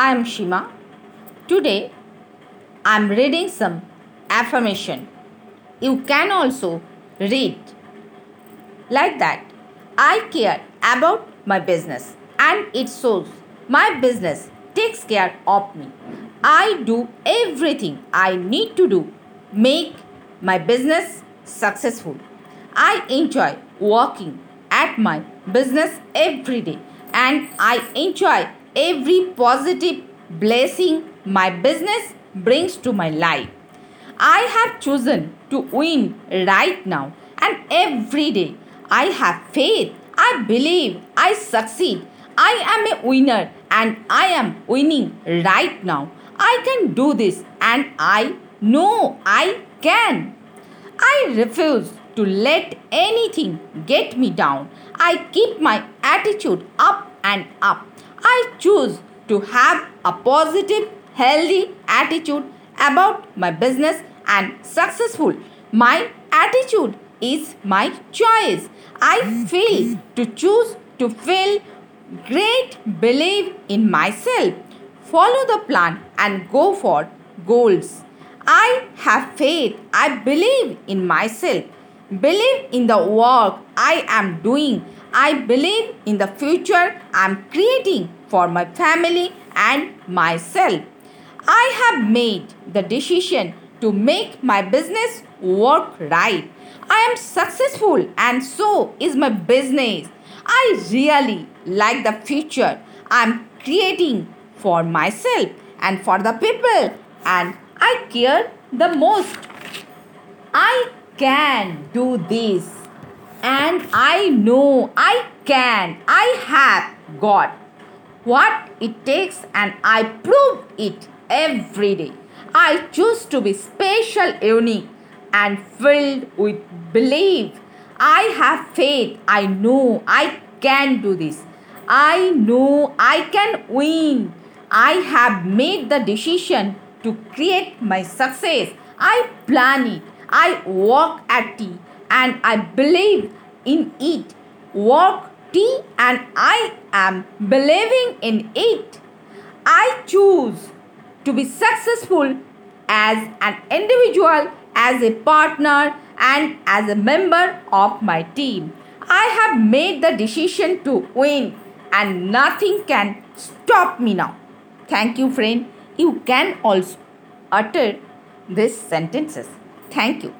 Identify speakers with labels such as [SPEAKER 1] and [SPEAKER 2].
[SPEAKER 1] I am Shima. Today I am reading some affirmation. You can also read like that. I care about my business and it shows my business takes care of me. I do everything I need to do make my business successful. I enjoy working at my business every day and I enjoy every positive blessing my business brings to my life. I have chosen to win right now and every day. I have faith. I believe I succeed. I am a winner and I am winning right now. I can do this and I know I can. I refuse to let anything get me down. I keep my attitude up and up. I choose to have a positive, healthy attitude about my business and successful. My attitude is my choice. I feel to choose to feel great believe in myself. Follow the plan and go for goals. I have faith. I believe in myself. Believe in the work I am doing. I believe in the future I am creating for my family and myself. I have made the decision to make my business work right. I am successful and so is my business. I really like the future I am creating for myself and for the people and I care the most. I can do this and I know I can. I have got what it takes and I prove it every day. I choose to be special, unique, and filled with belief. I have faith. I know I can do this. I know I can win. I have made the decision to create my success. I plan it. I work at it and I believe in it. Work T and I am believing in it. I choose to be successful as an individual, as a partner, and as a member of my team. I have made the decision to win, and nothing can stop me now. Thank you, friend. You can also utter these sentences. Thank you.